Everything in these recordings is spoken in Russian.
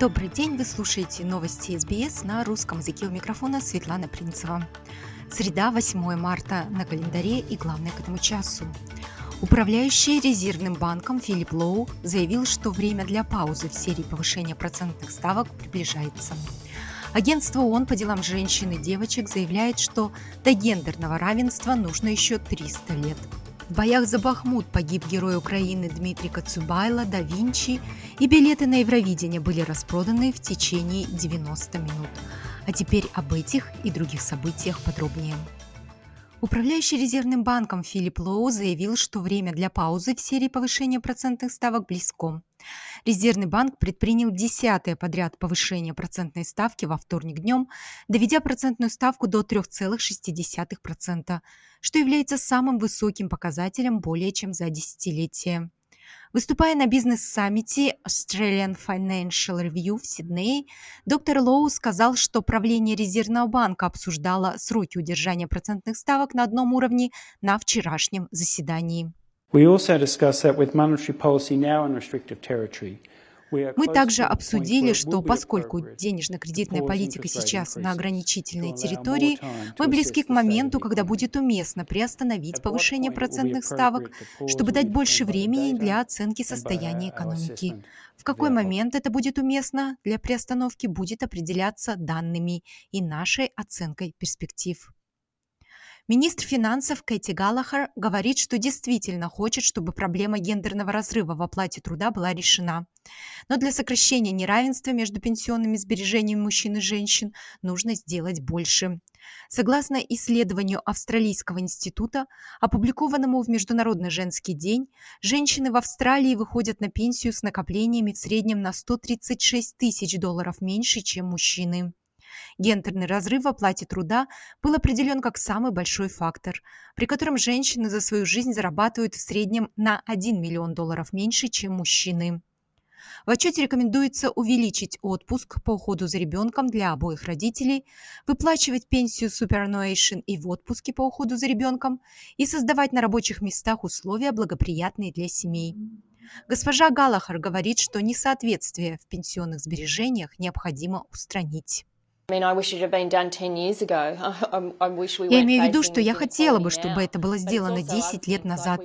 Добрый день, вы слушаете новости СБС на русском языке у микрофона Светлана Принцева. Среда, 8 марта на календаре и главное к этому часу. Управляющий резервным банком Филипп Лоу заявил, что время для паузы в серии повышения процентных ставок приближается. Агентство ООН по делам женщин и девочек заявляет, что до гендерного равенства нужно еще 300 лет. В боях за Бахмут погиб герой Украины Дмитрий Кацубайло, да Винчи, и билеты на Евровидение были распроданы в течение 90 минут. А теперь об этих и других событиях подробнее. Управляющий резервным банком Филипп Лоу заявил, что время для паузы в серии повышения процентных ставок близко. Резервный банк предпринял десятое подряд повышение процентной ставки во вторник днем, доведя процентную ставку до 3,6%, что является самым высоким показателем более чем за десятилетие. Выступая на бизнес-саммите Australian Financial Review в Сиднее, доктор Лоу сказал, что правление Резервного банка обсуждало сроки удержания процентных ставок на одном уровне на вчерашнем заседании. We also discussed that with monetary policy now in restrictive territory – мы также обсудили, что поскольку денежно-кредитная политика сейчас на ограничительной территории, мы близки к моменту, когда будет уместно приостановить повышение процентных ставок, чтобы дать больше времени для оценки состояния экономики. В какой момент это будет уместно для приостановки будет определяться данными и нашей оценкой перспектив. Министр финансов Кэти Галлахар говорит, что действительно хочет, чтобы проблема гендерного разрыва в оплате труда была решена. Но для сокращения неравенства между пенсионными сбережениями мужчин и женщин нужно сделать больше. Согласно исследованию Австралийского института, опубликованному в Международный женский день, женщины в Австралии выходят на пенсию с накоплениями в среднем на 136 тысяч долларов меньше, чем мужчины. Гендерный разрыв в оплате труда был определен как самый большой фактор, при котором женщины за свою жизнь зарабатывают в среднем на 1 миллион долларов меньше, чем мужчины. В отчете рекомендуется увеличить отпуск по уходу за ребенком для обоих родителей, выплачивать пенсию superannuation и в отпуске по уходу за ребенком и создавать на рабочих местах условия, благоприятные для семей. Госпожа Галахар говорит, что несоответствие в пенсионных сбережениях необходимо устранить. Я имею в виду, что я хотела бы, чтобы это было сделано 10 лет назад.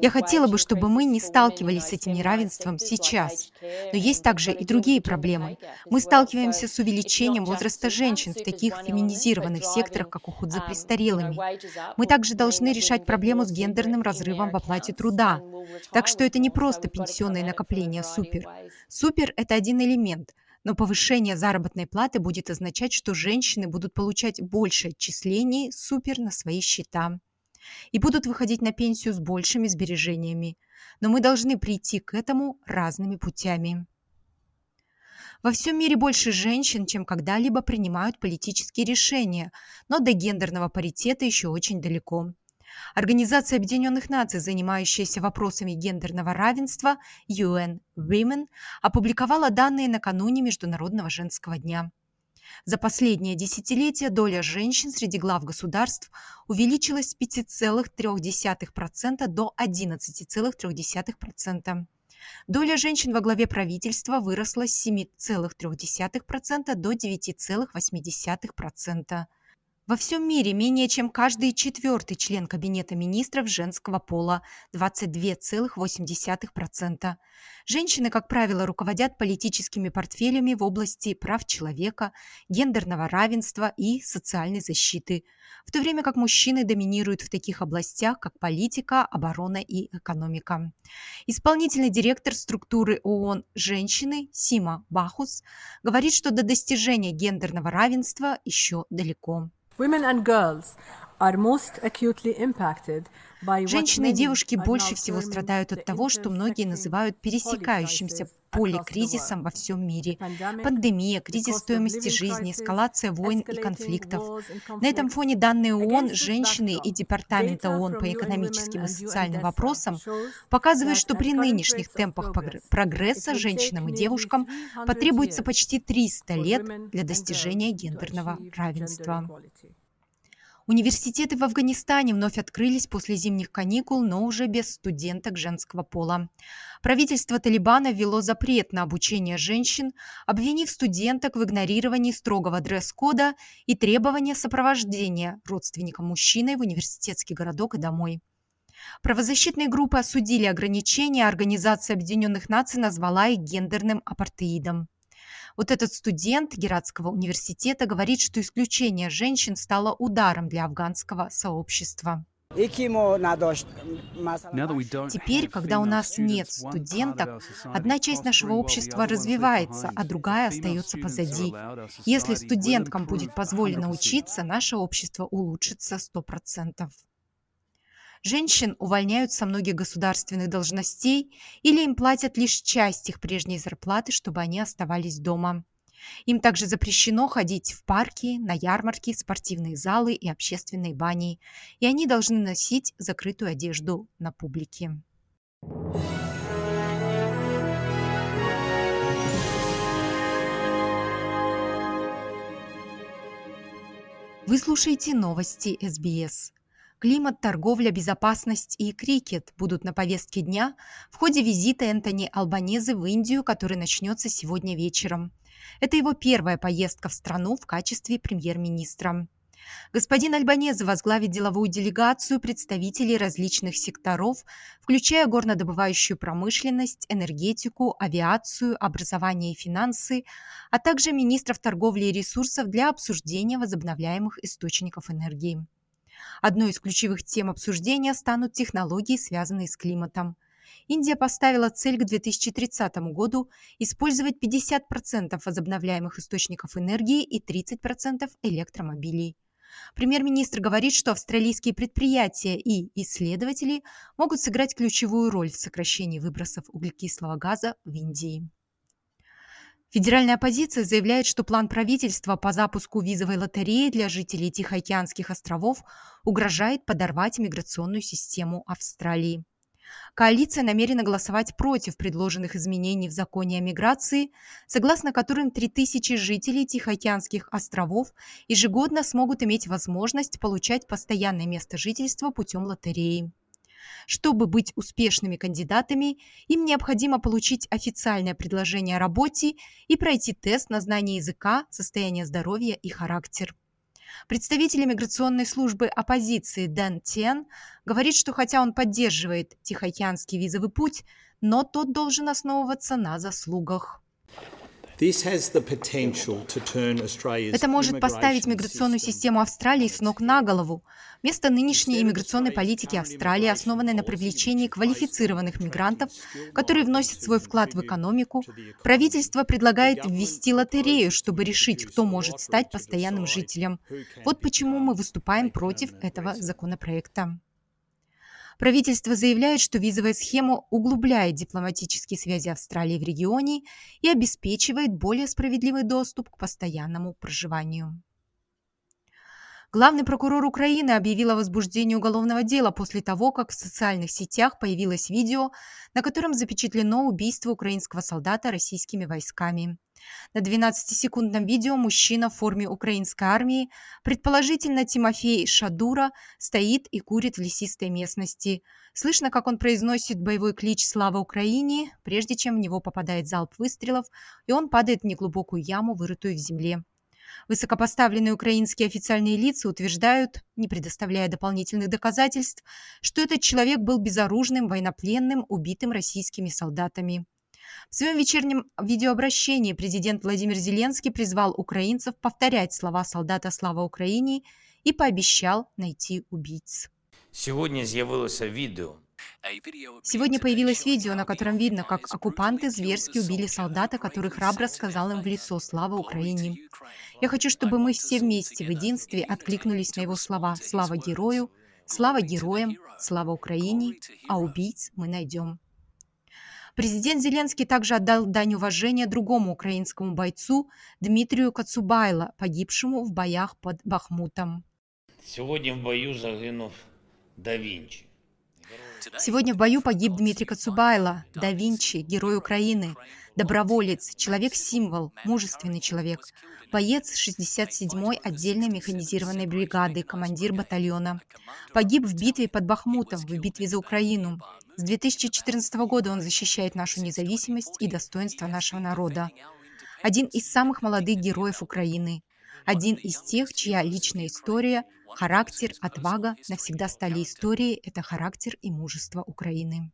Я хотела бы, чтобы мы не сталкивались с этим неравенством сейчас. Но есть также и другие проблемы. Мы сталкиваемся с увеличением возраста женщин в таких феминизированных секторах, как уход за um, престарелыми. Мы также должны решать проблему с гендерным разрывом в оплате труда. Так что это не просто пенсионные накопления супер. Супер – это один элемент – но повышение заработной платы будет означать, что женщины будут получать больше отчислений супер на свои счета и будут выходить на пенсию с большими сбережениями. Но мы должны прийти к этому разными путями. Во всем мире больше женщин, чем когда-либо принимают политические решения, но до гендерного паритета еще очень далеко. Организация Объединенных Наций, занимающаяся вопросами гендерного равенства UN Women, опубликовала данные накануне Международного женского дня. За последнее десятилетие доля женщин среди глав государств увеличилась с 5,3% до 11,3%. Доля женщин во главе правительства выросла с 7,3% до 9,8%. Во всем мире менее чем каждый четвертый член Кабинета министров женского пола – 22,8%. Женщины, как правило, руководят политическими портфелями в области прав человека, гендерного равенства и социальной защиты, в то время как мужчины доминируют в таких областях, как политика, оборона и экономика. Исполнительный директор структуры ООН «Женщины» Сима Бахус говорит, что до достижения гендерного равенства еще далеко. Women and girls Женщины и девушки больше всего страдают от того, что многие называют пересекающимся поликризисом во всем мире. Пандемия, кризис стоимости жизни, эскалация войн и конфликтов. На этом фоне данные ООН, женщины и Департамента ООН по экономическим и социальным вопросам показывают, что при нынешних темпах прогресса женщинам и девушкам потребуется почти 300 лет для достижения гендерного равенства. Университеты в Афганистане вновь открылись после зимних каникул, но уже без студенток женского пола. Правительство Талибана ввело запрет на обучение женщин, обвинив студенток в игнорировании строгого дресс-кода и требования сопровождения родственникам мужчины в университетский городок и домой. Правозащитные группы осудили ограничения, а Организация Объединенных Наций назвала их гендерным апартеидом. Вот этот студент Гератского университета говорит, что исключение женщин стало ударом для афганского сообщества. Теперь, когда у нас нет студенток, одна часть нашего общества развивается, а другая остается позади. Если студенткам будет позволено учиться, наше общество улучшится 100%. Женщин увольняют со многих государственных должностей или им платят лишь часть их прежней зарплаты, чтобы они оставались дома. Им также запрещено ходить в парки, на ярмарки, спортивные залы и общественные бани, и они должны носить закрытую одежду на публике. Вы слушаете новости СБС. Климат, торговля, безопасность и крикет будут на повестке дня в ходе визита Энтони Албанезы в Индию, который начнется сегодня вечером. Это его первая поездка в страну в качестве премьер-министра. Господин Альбанезе возглавит деловую делегацию представителей различных секторов, включая горнодобывающую промышленность, энергетику, авиацию, образование и финансы, а также министров торговли и ресурсов для обсуждения возобновляемых источников энергии. Одной из ключевых тем обсуждения станут технологии, связанные с климатом. Индия поставила цель к 2030 году использовать 50% возобновляемых источников энергии и 30% электромобилей. Премьер-министр говорит, что австралийские предприятия и исследователи могут сыграть ключевую роль в сокращении выбросов углекислого газа в Индии. Федеральная оппозиция заявляет, что план правительства по запуску визовой лотереи для жителей Тихоокеанских островов угрожает подорвать миграционную систему Австралии. Коалиция намерена голосовать против предложенных изменений в законе о миграции, согласно которым 3000 жителей Тихоокеанских островов ежегодно смогут иметь возможность получать постоянное место жительства путем лотереи. Чтобы быть успешными кандидатами, им необходимо получить официальное предложение о работе и пройти тест на знание языка, состояние здоровья и характер. Представитель миграционной службы оппозиции Дэн Тен говорит, что хотя он поддерживает Тихоокеанский визовый путь, но тот должен основываться на заслугах. Это может поставить миграционную систему Австралии с ног на голову. Вместо нынешней иммиграционной политики Австралии, основанной на привлечении квалифицированных мигрантов, которые вносят свой вклад в экономику, правительство предлагает ввести лотерею, чтобы решить, кто может стать постоянным жителем. Вот почему мы выступаем против этого законопроекта. Правительство заявляет, что визовая схема углубляет дипломатические связи Австралии в регионе и обеспечивает более справедливый доступ к постоянному проживанию. Главный прокурор Украины объявил о возбуждении уголовного дела после того, как в социальных сетях появилось видео, на котором запечатлено убийство украинского солдата российскими войсками. На 12-секундном видео мужчина в форме украинской армии, предположительно Тимофей Шадура, стоит и курит в лесистой местности. Слышно, как он произносит боевой клич «Слава Украине», прежде чем в него попадает залп выстрелов, и он падает в неглубокую яму, вырытую в земле. Высокопоставленные украинские официальные лица утверждают, не предоставляя дополнительных доказательств, что этот человек был безоружным, военнопленным, убитым российскими солдатами. В своем вечернем видеообращении президент Владимир Зеленский призвал украинцев повторять слова солдата «Слава Украине» и пообещал найти убийц. Сегодня з'явилося відео, Сегодня появилось видео, на котором видно, как оккупанты зверски убили солдата, который храбро сказал им в лицо «Слава Украине». Я хочу, чтобы мы все вместе в единстве откликнулись на его слова «Слава герою», «Слава героям», «Слава Украине», а убийц мы найдем. Президент Зеленский также отдал дань уважения другому украинскому бойцу Дмитрию Кацубайло, погибшему в боях под Бахмутом. Сегодня в бою загинув да Винчи. Сегодня в бою погиб Дмитрий Кацубайло, да Винчи, герой Украины, доброволец, человек-символ, мужественный человек, боец 67-й отдельной механизированной бригады, командир батальона. Погиб в битве под Бахмутом, в битве за Украину. С 2014 года он защищает нашу независимость и достоинство нашего народа. Один из самых молодых героев Украины. Один из тех, чья личная история, характер, отвага навсегда стали историей – это характер и мужество Украины.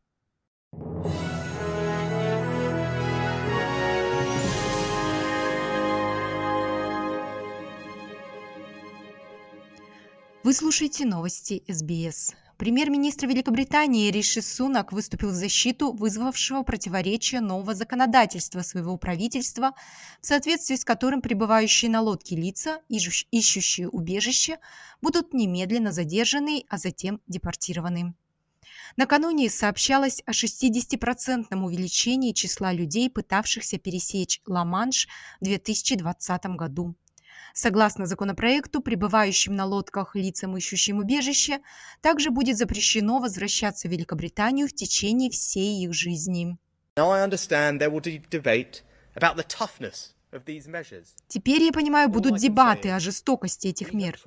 Вы слушаете новости СБС. Премьер-министр Великобритании Риши Сунак выступил в защиту вызвавшего противоречия нового законодательства своего правительства, в соответствии с которым пребывающие на лодке лица, ищущие убежище, будут немедленно задержаны, а затем депортированы. Накануне сообщалось о 60% увеличении числа людей, пытавшихся пересечь Ла-Манш в 2020 году. Согласно законопроекту, пребывающим на лодках лицам, ищущим убежище, также будет запрещено возвращаться в Великобританию в течение всей их жизни. Now I understand there will be debate about the toughness Теперь, я понимаю, будут дебаты о жестокости этих мер.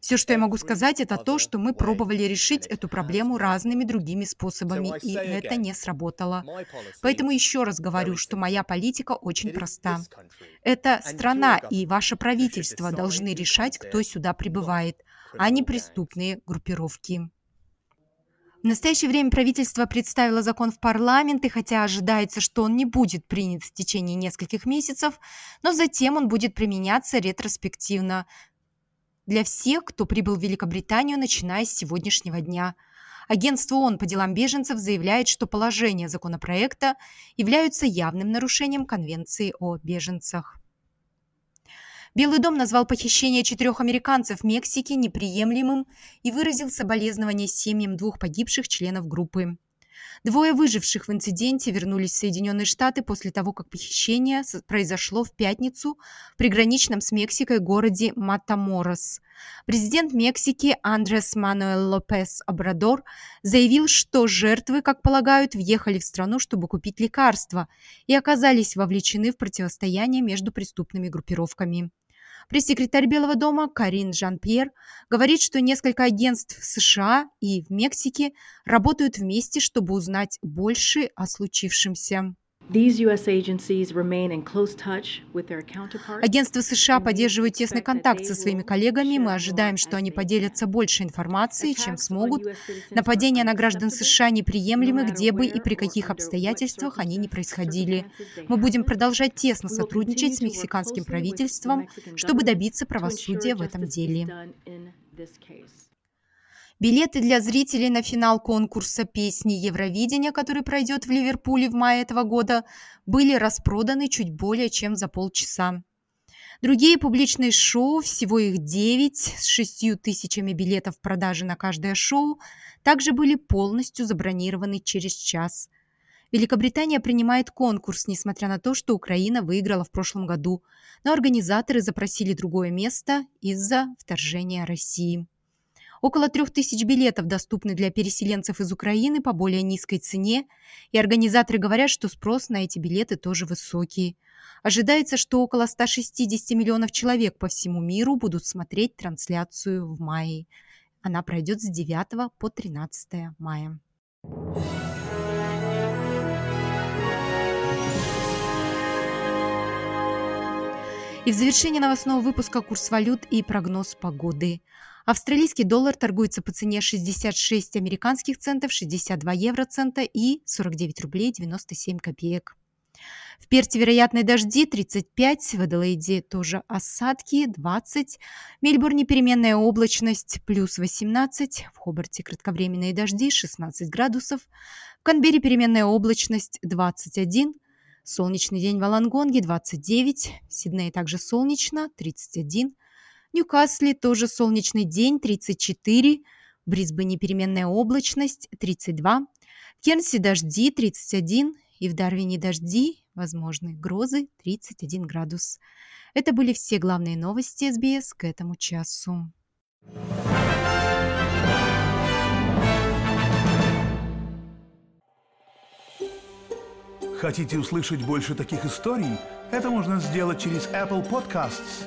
Все, что я могу сказать, это то, что мы пробовали решить эту проблему разными другими способами, и это не сработало. Поэтому еще раз говорю, что моя политика очень проста. Это страна и ваше правительство должны решать, кто сюда прибывает, а не преступные группировки. В настоящее время правительство представило закон в парламент, и хотя ожидается, что он не будет принят в течение нескольких месяцев, но затем он будет применяться ретроспективно для всех, кто прибыл в Великобританию, начиная с сегодняшнего дня. Агентство ООН по делам беженцев заявляет, что положения законопроекта являются явным нарушением Конвенции о беженцах. Белый дом назвал похищение четырех американцев в Мексике неприемлемым и выразил соболезнования семьям двух погибших членов группы. Двое выживших в инциденте вернулись в Соединенные Штаты после того, как похищение произошло в пятницу в приграничном с Мексикой городе Матаморос. Президент Мексики Андрес Мануэл Лопес Обрадор заявил, что жертвы, как полагают, въехали в страну, чтобы купить лекарства и оказались вовлечены в противостояние между преступными группировками. Пресс-секретарь Белого дома Карин Жан-Пьер говорит, что несколько агентств в США и в Мексике работают вместе, чтобы узнать больше о случившемся. Агентство США поддерживает тесный контакт со своими коллегами. Мы ожидаем, что они поделятся больше информацией, чем смогут. Нападения на граждан США неприемлемы, где бы и при каких обстоятельствах они не происходили. Мы будем продолжать тесно сотрудничать с мексиканским правительством, чтобы добиться правосудия в этом деле. Билеты для зрителей на финал конкурса песни Евровидения, который пройдет в Ливерпуле в мае этого года, были распроданы чуть более чем за полчаса. Другие публичные шоу, всего их 9, с 6 тысячами билетов в продаже на каждое шоу, также были полностью забронированы через час. Великобритания принимает конкурс, несмотря на то, что Украина выиграла в прошлом году, но организаторы запросили другое место из-за вторжения России. Около трех тысяч билетов доступны для переселенцев из Украины по более низкой цене, и организаторы говорят, что спрос на эти билеты тоже высокий. Ожидается, что около 160 миллионов человек по всему миру будут смотреть трансляцию в мае. Она пройдет с 9 по 13 мая. И в завершении новостного выпуска курс валют и прогноз погоды. Австралийский доллар торгуется по цене 66 американских центов, 62 евроцента и 49 рублей 97 копеек. В Перте вероятные дожди 35, в Аделаиде тоже осадки 20, в Мельбурне переменная облачность плюс 18, в Хобарте кратковременные дожди 16 градусов, в Канберре переменная облачность 21, солнечный день в Алангонге 29, в Сиднее также солнечно 31, в Ньюкасле тоже солнечный день 34, в Брисбене переменная облачность 32, в Кернсе дожди 31 и в Дарвине дожди, возможны грозы 31 градус. Это были все главные новости СБС к этому часу. Хотите услышать больше таких историй? Это можно сделать через Apple Podcasts,